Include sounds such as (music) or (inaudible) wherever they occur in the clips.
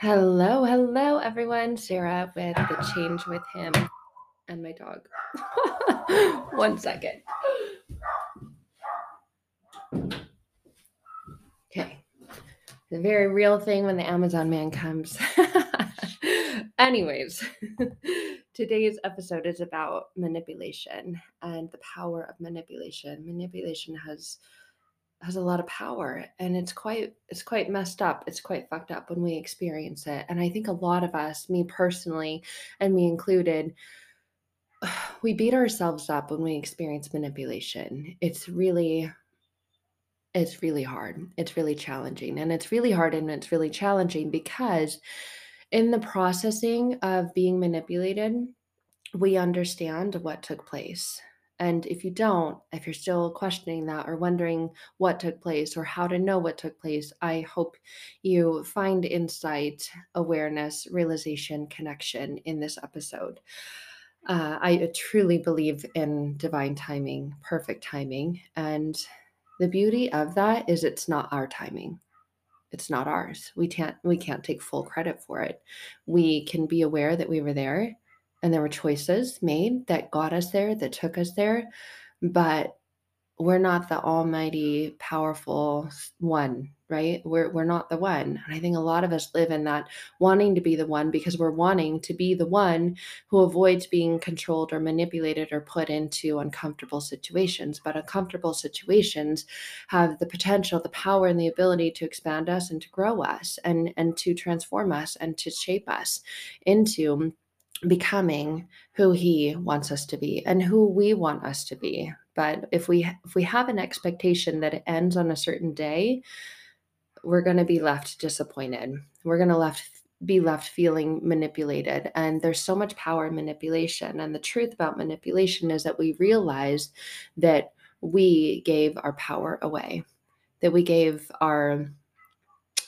Hello, hello, everyone. Sarah with the change with him and my dog. (laughs) One second. Okay. The very real thing when the Amazon man comes. (laughs) Anyways, (laughs) today's episode is about manipulation and the power of manipulation. Manipulation has has a lot of power and it's quite it's quite messed up it's quite fucked up when we experience it and i think a lot of us me personally and me included (sighs) we beat ourselves up when we experience manipulation. It's really it's really hard it's really challenging and it's really hard and it's really challenging because in the processing of being manipulated we understand what took place and if you don't, if you're still questioning that or wondering what took place or how to know what took place, I hope you find insight, awareness, realization, connection in this episode. Uh, I truly believe in divine timing, perfect timing. And the beauty of that is it's not our timing. It's not ours. We can't we can't take full credit for it. We can be aware that we were there and there were choices made that got us there, that took us there, but we're not the almighty powerful one right? We're we're not the one. And i think a lot of us live in that wanting to be the one because we're wanting to be the one who avoids being controlled or manipulated or put into uncomfortable situations. But uncomfortable situations have the potential the power and the ability to expand us and to grow us and and to transform us and to shape us into becoming who he wants us to be and who we want us to be. But if we if we have an expectation that it ends on a certain day we're going to be left disappointed. We're going to left be left feeling manipulated. And there's so much power in manipulation. And the truth about manipulation is that we realize that we gave our power away that we gave our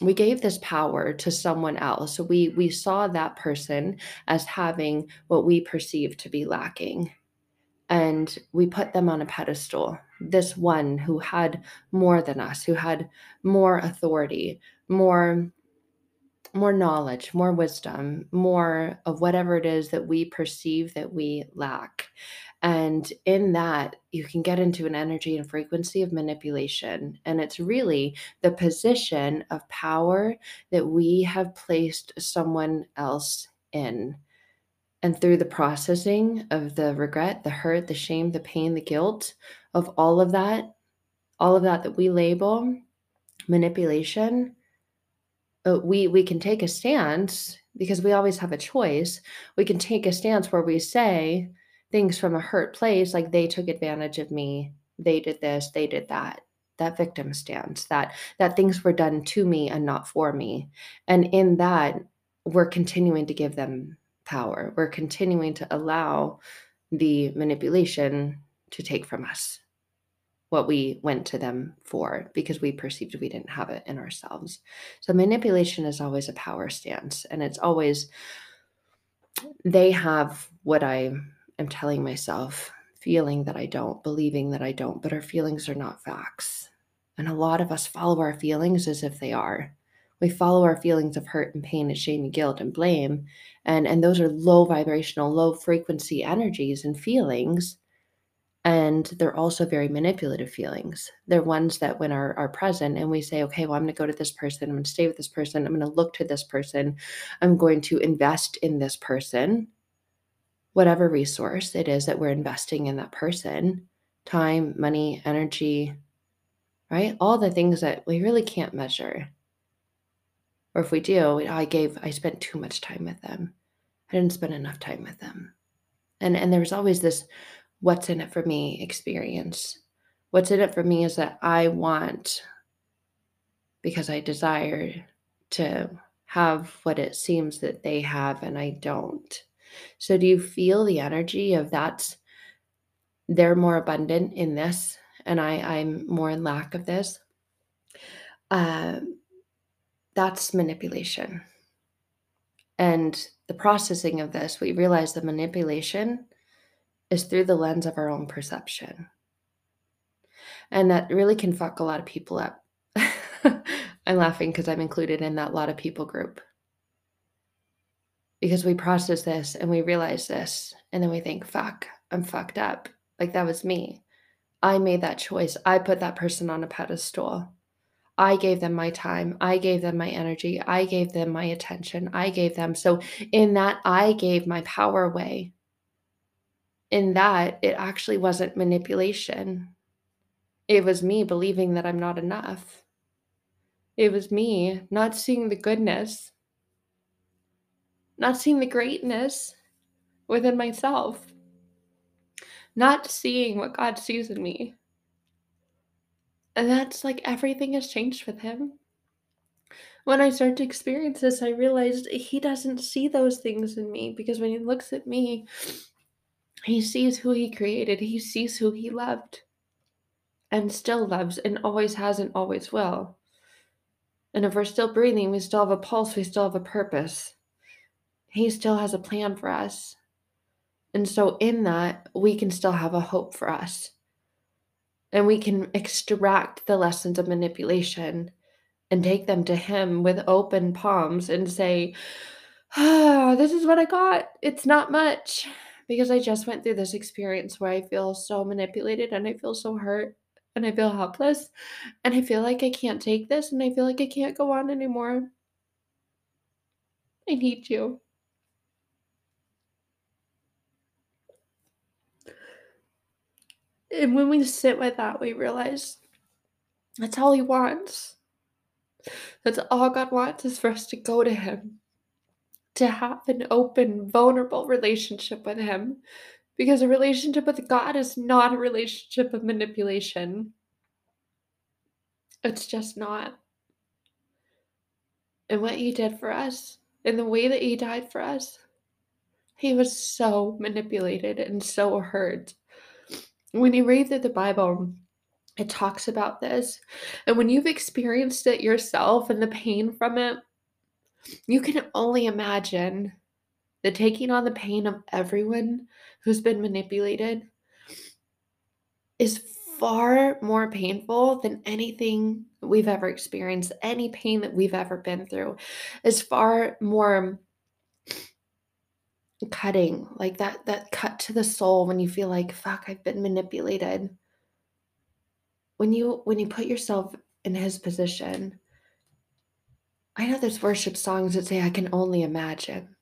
we gave this power to someone else. So we we saw that person as having what we perceived to be lacking. And we put them on a pedestal. This one who had more than us, who had more authority, more more knowledge, more wisdom, more of whatever it is that we perceive that we lack. And in that, you can get into an energy and frequency of manipulation. And it's really the position of power that we have placed someone else in. And through the processing of the regret, the hurt, the shame, the pain, the guilt of all of that, all of that that we label manipulation, Uh, we we can take a stance because we always have a choice. We can take a stance where we say, things from a hurt place like they took advantage of me they did this they did that that victim stance that that things were done to me and not for me and in that we're continuing to give them power we're continuing to allow the manipulation to take from us what we went to them for because we perceived we didn't have it in ourselves so manipulation is always a power stance and it's always they have what i am telling myself, feeling that I don't, believing that I don't, but our feelings are not facts. And a lot of us follow our feelings as if they are. We follow our feelings of hurt and pain and shame and guilt and blame. And, and those are low vibrational, low frequency energies and feelings. And they're also very manipulative feelings. They're ones that, when are, are present, and we say, okay, well, I'm going to go to this person, I'm going to stay with this person, I'm going to look to this person, I'm going to invest in this person whatever resource it is that we're investing in that person time, money, energy, right? All the things that we really can't measure. Or if we do, I gave, I spent too much time with them. I didn't spend enough time with them. And and there's always this what's in it for me experience. What's in it for me is that I want because I desire to have what it seems that they have and I don't. So, do you feel the energy of that's they're more abundant in this, and I, I'm more in lack of this? Uh, that's manipulation. And the processing of this, we realize the manipulation is through the lens of our own perception. And that really can fuck a lot of people up. (laughs) I'm laughing because I'm included in that lot of people group. Because we process this and we realize this and then we think fuck i'm fucked up. Like that was me. I made that choice. I put that person on a pedestal. I gave them my time. I gave them my energy. I gave them my attention. I gave them so in that i gave my power away in that it actually wasn't manipulation it was me believing that i'm not enough it was me not seeing the goodness not seeing the greatness within myself, not seeing what God sees in me. And that's like everything has changed with Him. When I started to experience this, I realized He doesn't see those things in me because when He looks at me, He sees who He created, He sees who He loved and still loves and always has and always will. And if we're still breathing, we still have a pulse, we still have a purpose. He still has a plan for us. And so, in that, we can still have a hope for us. And we can extract the lessons of manipulation and take them to Him with open palms and say, ah, This is what I got. It's not much. Because I just went through this experience where I feel so manipulated and I feel so hurt and I feel helpless and I feel like I can't take this and I feel like I can't go on anymore. I need you. And when we sit with that, we realize that's all He wants. That's all God wants is for us to go to Him, to have an open, vulnerable relationship with Him. Because a relationship with God is not a relationship of manipulation. It's just not. And what He did for us, and the way that He died for us, He was so manipulated and so hurt when you read through the Bible, it talks about this. And when you've experienced it yourself and the pain from it, you can only imagine the taking on the pain of everyone who's been manipulated is far more painful than anything we've ever experienced. Any pain that we've ever been through is far more cutting like that that cut to the soul when you feel like fuck i've been manipulated when you when you put yourself in his position i know there's worship songs that say i can only imagine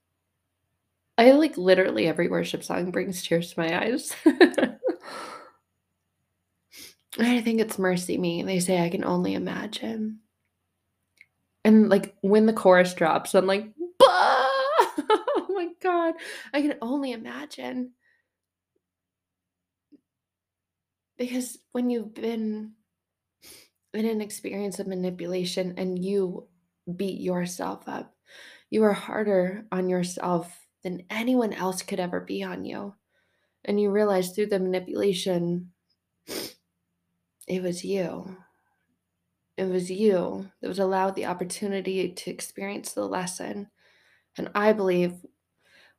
i like literally every worship song brings tears to my eyes (laughs) i think it's MercyMe. they say i can only imagine and like when the chorus drops i'm like bah! (laughs) Oh my God. I can only imagine. Because when you've been in an experience of manipulation and you beat yourself up, you are harder on yourself than anyone else could ever be on you. And you realize through the manipulation, it was you. It was you that was allowed the opportunity to experience the lesson. And I believe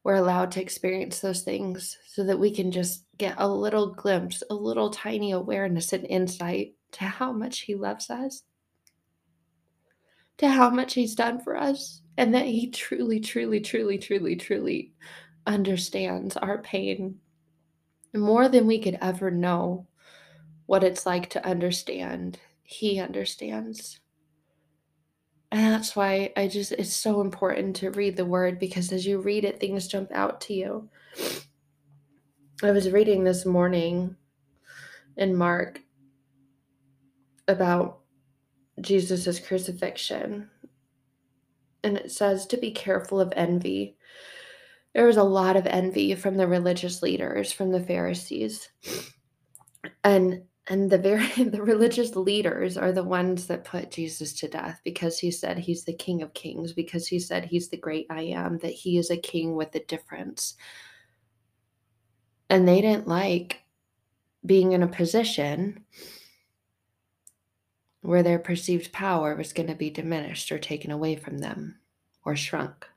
we're allowed to experience those things so that we can just get a little glimpse, a little tiny awareness and insight to how much He loves us, to how much He's done for us, and that He truly, truly, truly, truly, truly understands our pain more than we could ever know what it's like to understand. He understands. And that's why I just, it's so important to read the word because as you read it, things jump out to you. I was reading this morning in Mark about Jesus' crucifixion. And it says to be careful of envy. There was a lot of envy from the religious leaders, from the Pharisees. And and the very (laughs) the religious leaders are the ones that put Jesus to death because he said he's the king of kings because he said he's the great I am that he is a king with a difference and they didn't like being in a position where their perceived power was going to be diminished or taken away from them or shrunk.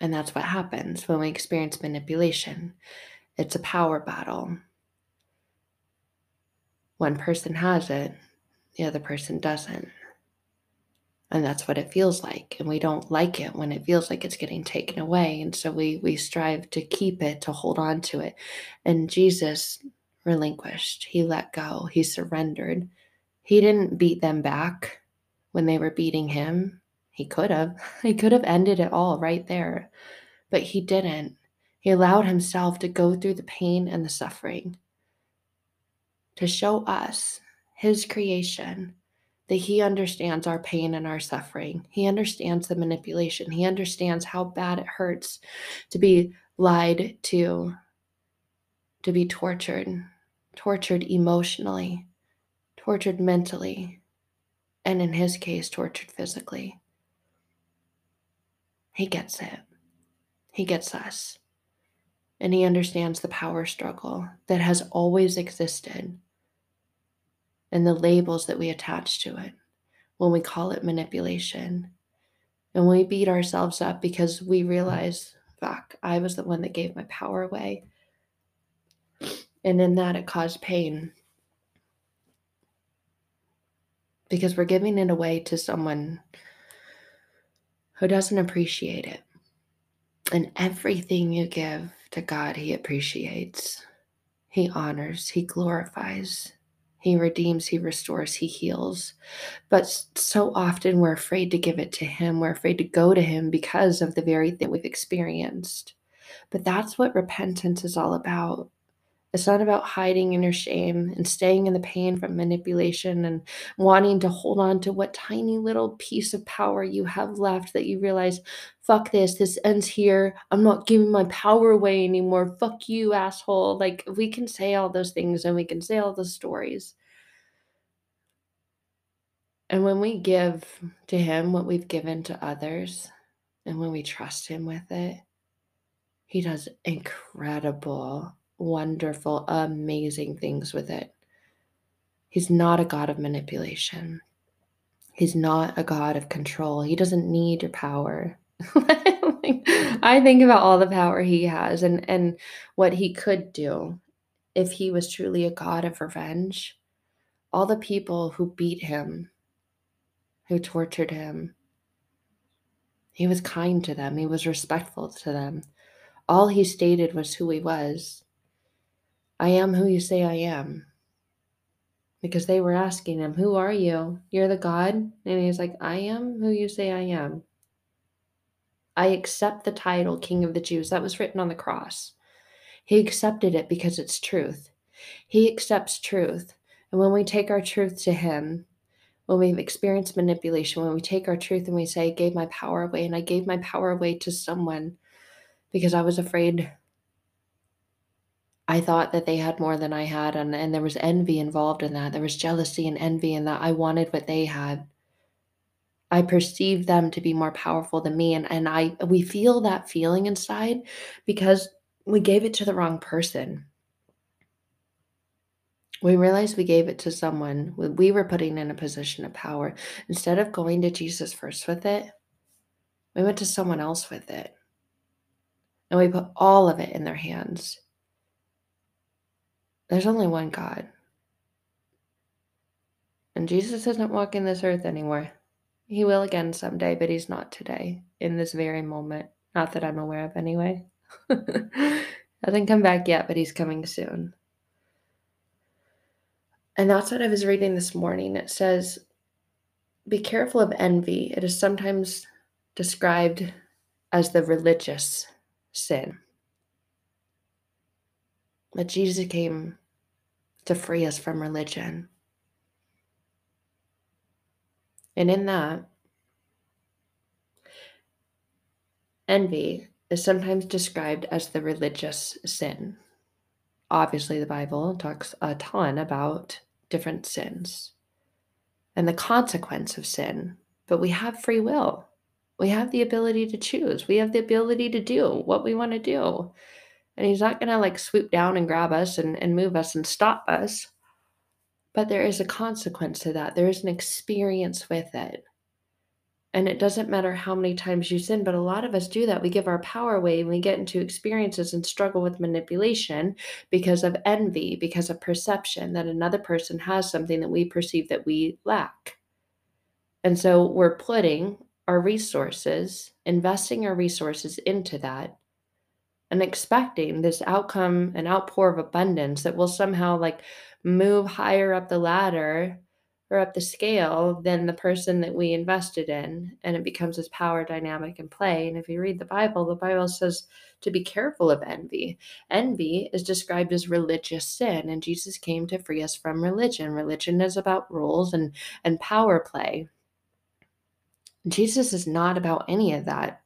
And that's what happens when we experience manipulation. It's a power battle. One person has it, the other person doesn't. and that's what it feels like and we don't like it when it feels like it's getting taken away and so we we strive to keep it to hold on to it. And jesus relinquished. He let go. He surrendered he didn't beat them back when they were beating him he could have (laughs) he could have ended it all right there but he didn't he allowed himself to go through the pain and the suffering to show us his creation that he understands our pain and our suffering. He understands the manipulation. He understands how bad it hurts to be lied to, to be tortured, tortured emotionally, tortured mentally, and in his case, tortured physically. He gets it. He gets us. And he understands the power struggle that has always existed and the labels that we attach to it when we call it manipulation. And we beat ourselves up because we realize, fuck, I was the one that gave my power away. And in that, it caused pain. Because we're giving it away to someone who doesn't appreciate it. And everything you give to God, He appreciates, He honors, He glorifies. He redeems, He restores, He heals. But so often we're afraid to give it to Him. We're afraid to go to Him because of the very thing we've experienced. But that's what repentance is all about. It's not about hiding in your shame and staying in the pain from manipulation and wanting to hold on to what tiny little piece of power you have left that you realize, fuck this, this ends here. I'm not giving my power away anymore. Fuck you, asshole. Like, we can say all those things and we can say all those stories. And when we give to Him what we've given to others, and when we trust Him with it, He does incredible wonderful, amazing things with it. He's not a God of manipulation. He's not a God of control. He doesn't need your power. (laughs) I think about all the power he has and, and what he could do if he was truly a God of revenge. All the people who beat him, who tortured him, he was kind to them, he was respectful to them. All he stated was who he was. I am who you say I am. Because they were asking him, Who are you? You're the God? And he's like, I am who you say I am. I accept the title King of the Jews. That was written on the cross. He accepted it because it's truth. He accepts truth. And when we take our truth to Him, when we've experienced manipulation, when we take our truth and we say, I gave my power away, and I gave my power away to someone because I was afraid I thought that they had more than I had, and, and there was envy involved in that. There was jealousy and envy in that. I wanted what they had. I perceived them to be more powerful than me. And, and I we feel that feeling inside because we gave it to the wrong person. We realized we gave it to someone we were putting in a position of power. Instead of going to Jesus first with it, we went to someone else with it. And we put all of it in their hands. There's only one God. And Jesus isn't walking this earth anymore. He will again someday, but he's not today, in this very moment. Not that I'm aware of, anyway. (laughs) Hasn't come back yet, but he's coming soon. And that's what I was reading this morning. It says, Be careful of envy. It is sometimes described as the religious sin. But Jesus came to free us from religion. And in that, envy is sometimes described as the religious sin. Obviously, the Bible talks a ton about different sins and the consequence of sin, but we have free will. We have the ability to choose. We have the ability to do what we want to do and he's not going to like swoop down and grab us and, and move us and stop us. But there is a consequence to that. There is an experience with it. And it doesn't matter how many times you sin, but a lot of us do that. We give our power away and we get into experiences and struggle with manipulation because of envy, because of perception that another person has something that we perceive that we lack. And so we're putting our resources, investing our resources into that and expecting this outcome and outpour of abundance that will somehow like move higher up the ladder or up the scale than the person that we invested in and it becomes this power dynamic in play. And if you read the bible the bible says to be careful of envy. Envy is described as religious sin and jesus came to free us from religion. Religion is about rules and and power play. Jesus is not about any of that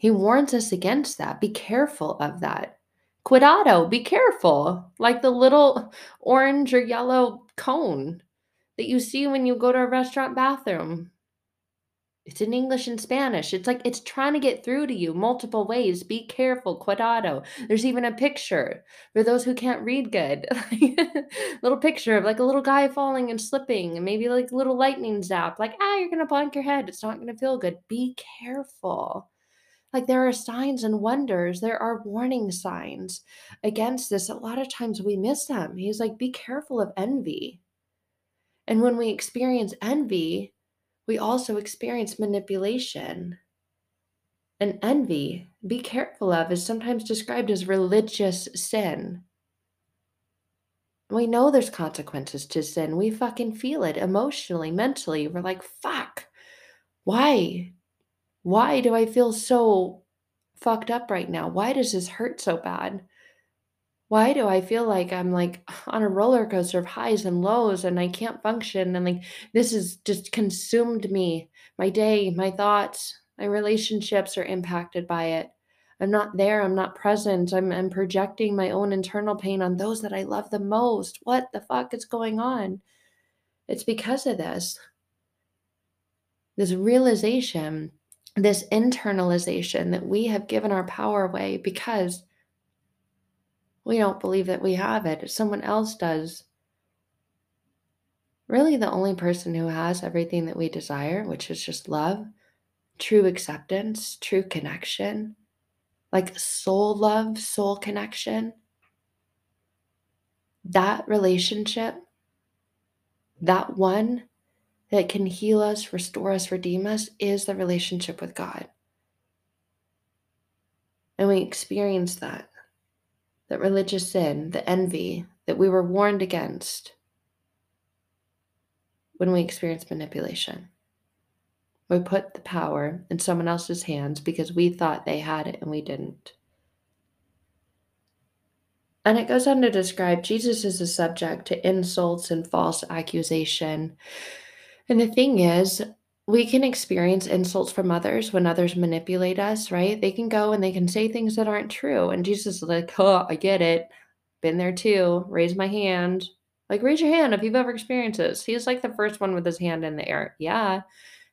he warns us against that. Be careful of that. Cuidado, be careful. Like the little orange or yellow cone that you see when you go to a restaurant bathroom. It's in English and Spanish. It's like it's trying to get through to you multiple ways. Be careful, cuidado. There's even a picture for those who can't read good. (laughs) little picture of like a little guy falling and slipping, and maybe like little lightning zap. Like, ah, you're gonna bonk your head. It's not gonna feel good. Be careful. Like there are signs and wonders, there are warning signs against this. A lot of times we miss them. He's like, be careful of envy. And when we experience envy, we also experience manipulation. And envy, be careful of, is sometimes described as religious sin. We know there's consequences to sin. We fucking feel it emotionally, mentally. We're like, fuck, why? Why do I feel so fucked up right now? Why does this hurt so bad? Why do I feel like I'm like (sighs) on a roller coaster of highs and lows and I can't function and like this has just consumed me. My day, my thoughts, my relationships are impacted by it. I'm not there, I'm not present. I'm, I'm projecting my own internal pain on those that I love the most. What the fuck is going on? It's because of this. This realization this internalization that we have given our power away because we don't believe that we have it. Someone else does. Really, the only person who has everything that we desire, which is just love, true acceptance, true connection, like soul love, soul connection, that relationship, that one that can heal us, restore us, redeem us is the relationship with God. And we experience that that religious sin, the envy that we were warned against when we experience manipulation. We put the power in someone else's hands because we thought they had it and we didn't. And it goes on to describe Jesus as a subject to insults and false accusation and the thing is, we can experience insults from others when others manipulate us, right? They can go and they can say things that aren't true. And Jesus is like, oh, I get it. Been there too. Raise my hand. Like, raise your hand if you've ever experienced this. He's like the first one with his hand in the air. Yeah.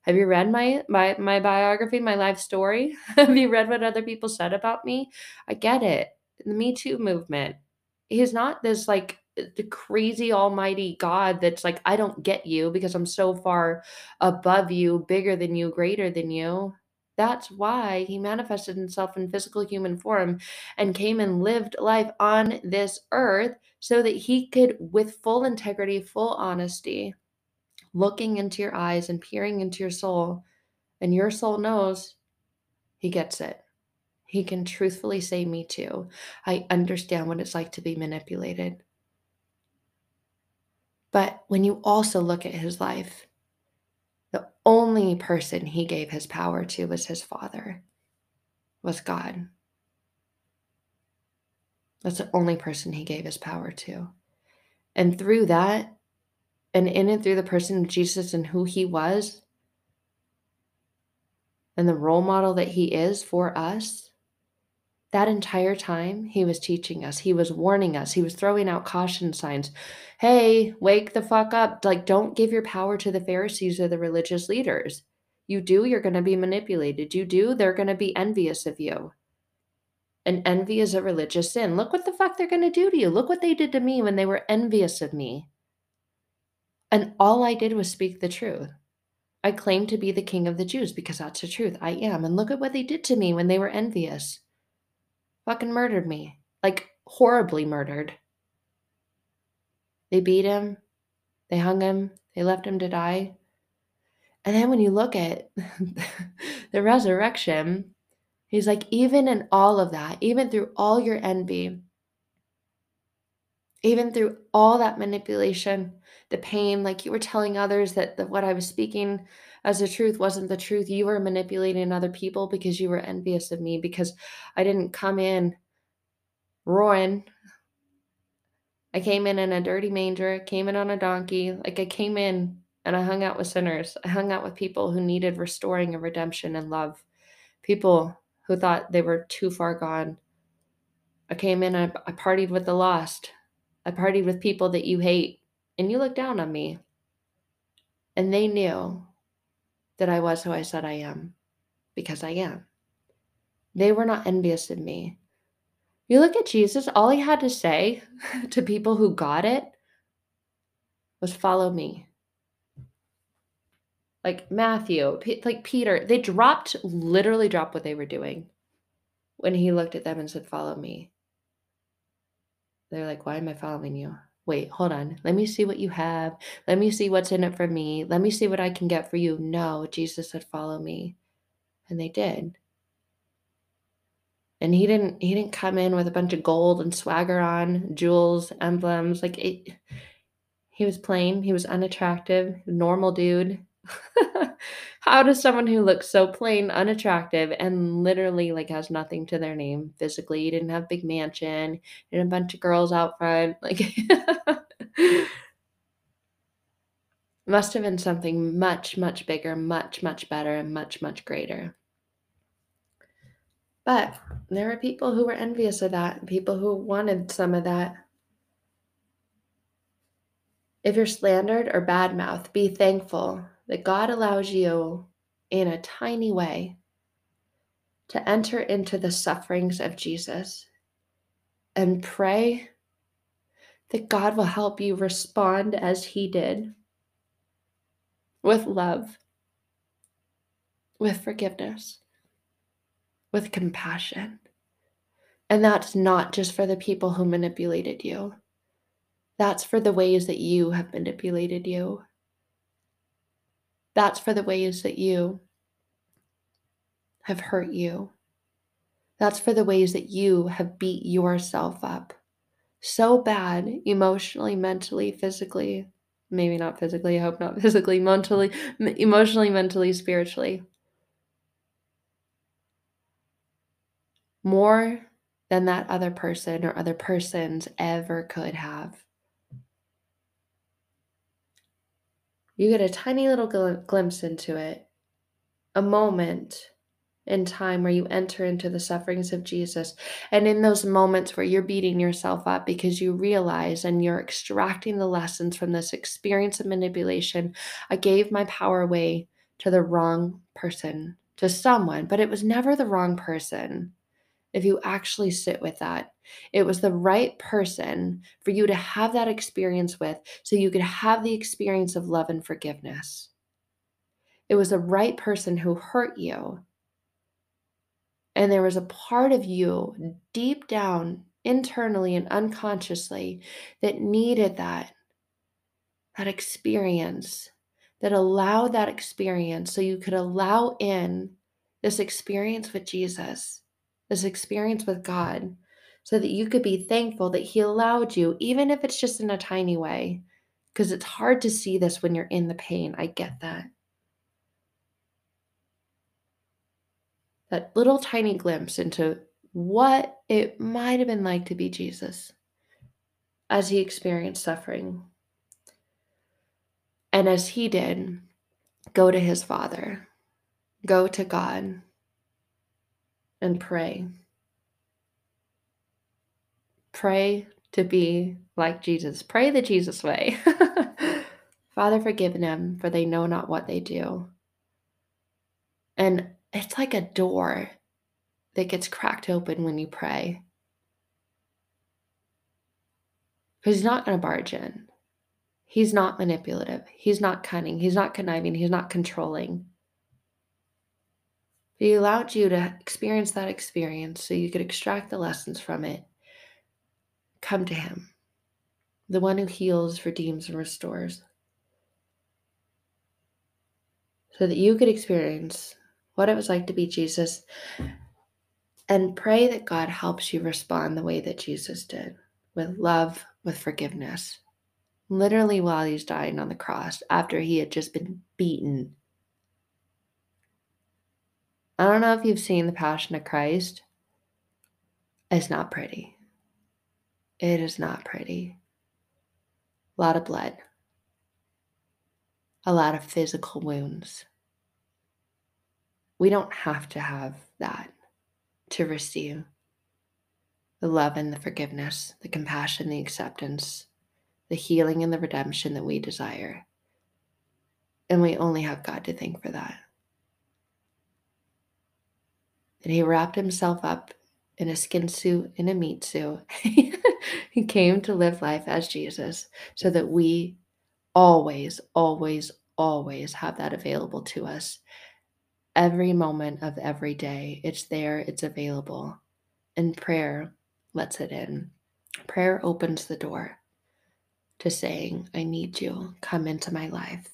Have you read my my my biography, my life story? (laughs) Have you read what other people said about me? I get it. The Me Too movement. He's not this like the crazy almighty God that's like, I don't get you because I'm so far above you, bigger than you, greater than you. That's why he manifested himself in physical human form and came and lived life on this earth so that he could, with full integrity, full honesty, looking into your eyes and peering into your soul, and your soul knows he gets it. He can truthfully say, Me too. I understand what it's like to be manipulated. But when you also look at his life, the only person he gave his power to was his father, was God. That's the only person he gave his power to. And through that, and in and through the person of Jesus and who he was, and the role model that he is for us, that entire time, he was teaching us, he was warning us, he was throwing out caution signs. Hey, wake the fuck up. Like, don't give your power to the Pharisees or the religious leaders. You do, you're going to be manipulated. You do, they're going to be envious of you. And envy is a religious sin. Look what the fuck they're going to do to you. Look what they did to me when they were envious of me. And all I did was speak the truth. I claim to be the king of the Jews because that's the truth. I am. And look at what they did to me when they were envious fucking murdered me. Like, horribly murdered. They beat him, they hung him, they left him to die. And then when you look at (laughs) the resurrection, he's like, even in all of that, even through all your envy, even through all that manipulation, the pain, like you were telling others that what I was speaking as the truth wasn't the truth. You were manipulating other people because you were envious of me because I didn't come in roaring. I came in in a dirty manger, came in on a donkey. Like I came in and I hung out with sinners. I hung out with people who needed restoring and redemption and love. People who thought they were too far gone. I came in, I, I partied with the lost. I partied with people that you hate, and you looked down on me. And they knew that I was who I said I am because I am. They were not envious of me. You look at Jesus, all he had to say (laughs) to people who got it was follow me. Like Matthew, like Peter, they dropped, literally dropped what they were doing when he looked at them and said, Follow me. They're like, Why am I following you? Wait, hold on. Let me see what you have. Let me see what's in it for me. Let me see what I can get for you. No, Jesus said, Follow me. And they did. And he didn't he didn't come in with a bunch of gold and swagger on, jewels, emblems. Like it, he was plain, he was unattractive, normal dude. (laughs) How does someone who looks so plain, unattractive, and literally like has nothing to their name physically, he didn't have big mansion, and a bunch of girls out front, (laughs) like must have been something much, much bigger, much, much better, and much, much greater. But there were people who were envious of that, people who wanted some of that. If you're slandered or badmouthed, be thankful that God allows you in a tiny way to enter into the sufferings of Jesus and pray that God will help you respond as he did with love, with forgiveness, with compassion. And that's not just for the people who manipulated you. That's for the ways that you have manipulated you. That's for the ways that you have hurt you. That's for the ways that you have beat yourself up so bad, emotionally, mentally, physically. Maybe not physically, I hope not (laughs) physically, mentally, emotionally, mentally, spiritually. More than that other person or other persons ever could have. You get a tiny little gl- glimpse into it, a moment in time where you enter into the sufferings of Jesus. And in those moments where you're beating yourself up because you realize and you're extracting the lessons from this experience of manipulation, I gave my power away to the wrong person, to someone, but it was never the wrong person. If you actually sit with that it was the right person for you to have that experience with so you could have the experience of love and forgiveness. It was the right person who hurt you. And there was a part of you deep down, internally and unconsciously, that needed that, that experience, that allowed that experience so you could allow in this experience with Jesus, this experience with God so that you could be thankful that He allowed you, even if it's just in a tiny way, because it's hard to see this when you're in the pain. I get that. That little tiny glimpse into what it might have been like to be Jesus as he experienced suffering. And as he did, go to his Father, go to God, and pray. Pray to be like Jesus. Pray the Jesus way. (laughs) Father, forgive them, for they know not what they do. And it's like a door that gets cracked open when you pray. He's not going to barge in. He's not manipulative. He's not cunning. He's not conniving. He's not controlling. He allowed you to experience that experience so you could extract the lessons from it Come to him, the one who heals, redeems, and restores. so that you could experience what it was like to be Jesus and pray that God helps you respond the way that Jesus did with love, with forgiveness. Literally, while he's dying on the cross, after he had just been beaten. I don't know if you've seen The Passion of Christ. It's not pretty. It is not pretty. A lot of blood, a lot of physical wounds. We don't have to have that to receive the love and the forgiveness, the compassion, the acceptance, the healing and the redemption that we desire. And we only have God to thank for that. And he wrapped himself up in a skin suit, in a meat suit. (laughs) he came to live life as Jesus so that we always, always, always have that available to us. Every moment of every day, it's there, it's available. And prayer lets it in. Prayer opens the door to saying, I need you, come into my life.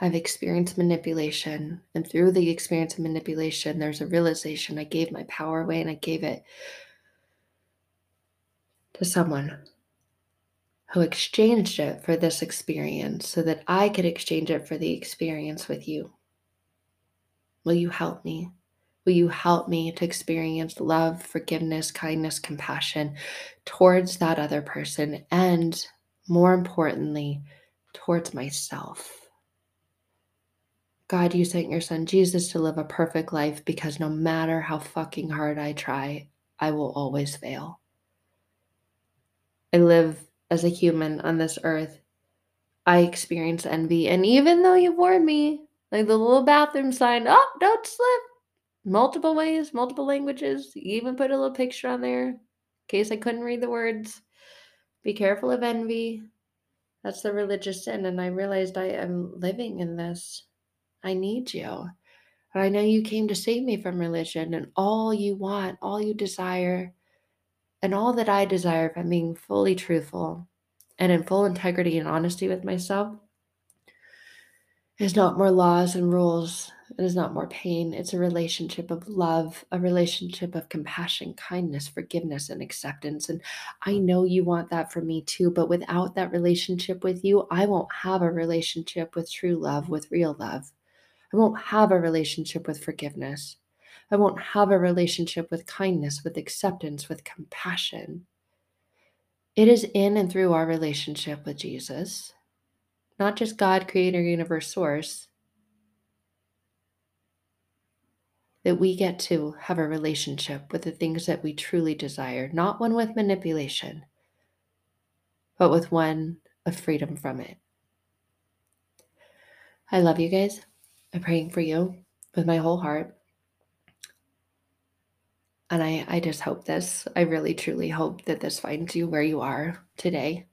I've experienced manipulation, and through the experience of manipulation, there's a realization I gave my power away and I gave it to someone who exchanged it for this experience so that I could exchange it for the experience with you. Will you help me? Will you help me to experience love, forgiveness, kindness, compassion towards that other person, and more importantly, towards myself? God, you sent your son Jesus to live a perfect life because no matter how fucking hard I try, I will always fail. I live as a human on this earth. I experience envy. And even though you warned me, like the little bathroom sign, oh, don't slip, multiple ways, multiple languages. You even put a little picture on there in case I couldn't read the words. Be careful of envy. That's the religious sin. And I realized I am living in this. I need you. And I know you came to save me from religion and all you want, all you desire, and all that I desire, if I'm being fully truthful and in full integrity and honesty with myself, is not more laws and rules it is not more pain. It's a relationship of love, a relationship of compassion, kindness, forgiveness, and acceptance. And I mm. know you want that for me too. But without that relationship with you, I won't have a relationship with true love, with real love. I won't have a relationship with forgiveness. I won't have a relationship with kindness, with acceptance, with compassion. It is in and through our relationship with Jesus, not just God, creator, universe, source that we get to have a relationship with the things that we truly desire, not one with manipulation, but with one of freedom from it. I love you guys. I'm praying for you with my whole heart. And I, I just hope this, I really truly hope that this finds you where you are today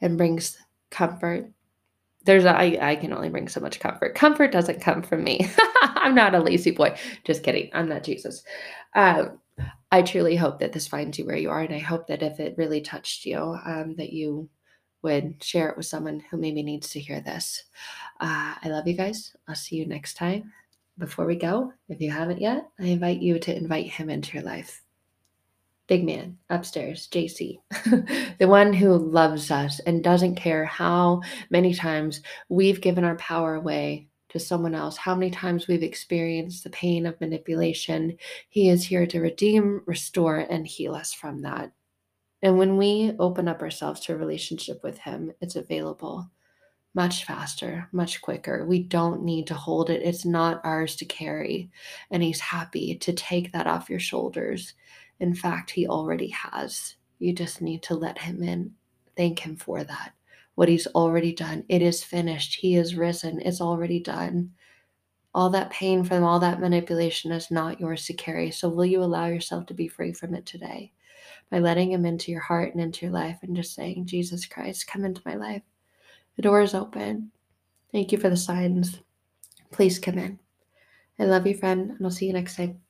and brings comfort there's a, I, I can only bring so much comfort. Comfort doesn't come from me. (laughs) I'm not a La-Z-Boy. Just kidding. I'm not Jesus. Um, I truly hope that this finds you where you are, and I hope that if it really touched you, um, that you would share it with someone who maybe needs to hear this. Uh, I love you guys. I'll see you next time. Before we go, if you haven't yet, I invite you to invite him into your life big man upstairs, JC, (laughs) the one who loves us and doesn't care how many times we've given our power away to someone else, how many times we've experienced the pain of manipulation. He is here to redeem, restore, and heal us from that. And when we open up ourselves to a relationship with Him, it's available much faster, much quicker. We don't need to hold it, it's not ours to carry. And He's happy to take that off your shoulders in fact, He already has. You just need to let Him in. Thank Him for that. What He's already done. It is finished. He is risen. It's already done. All that pain from all that manipulation is not yours to carry. So, will you allow yourself to be free from it today? By letting Him into your heart and into your life and just saying, Jesus Christ, come into my life. The door is open. Thank you for the signs. Please come in. I love you, friend, and I'll see you next time.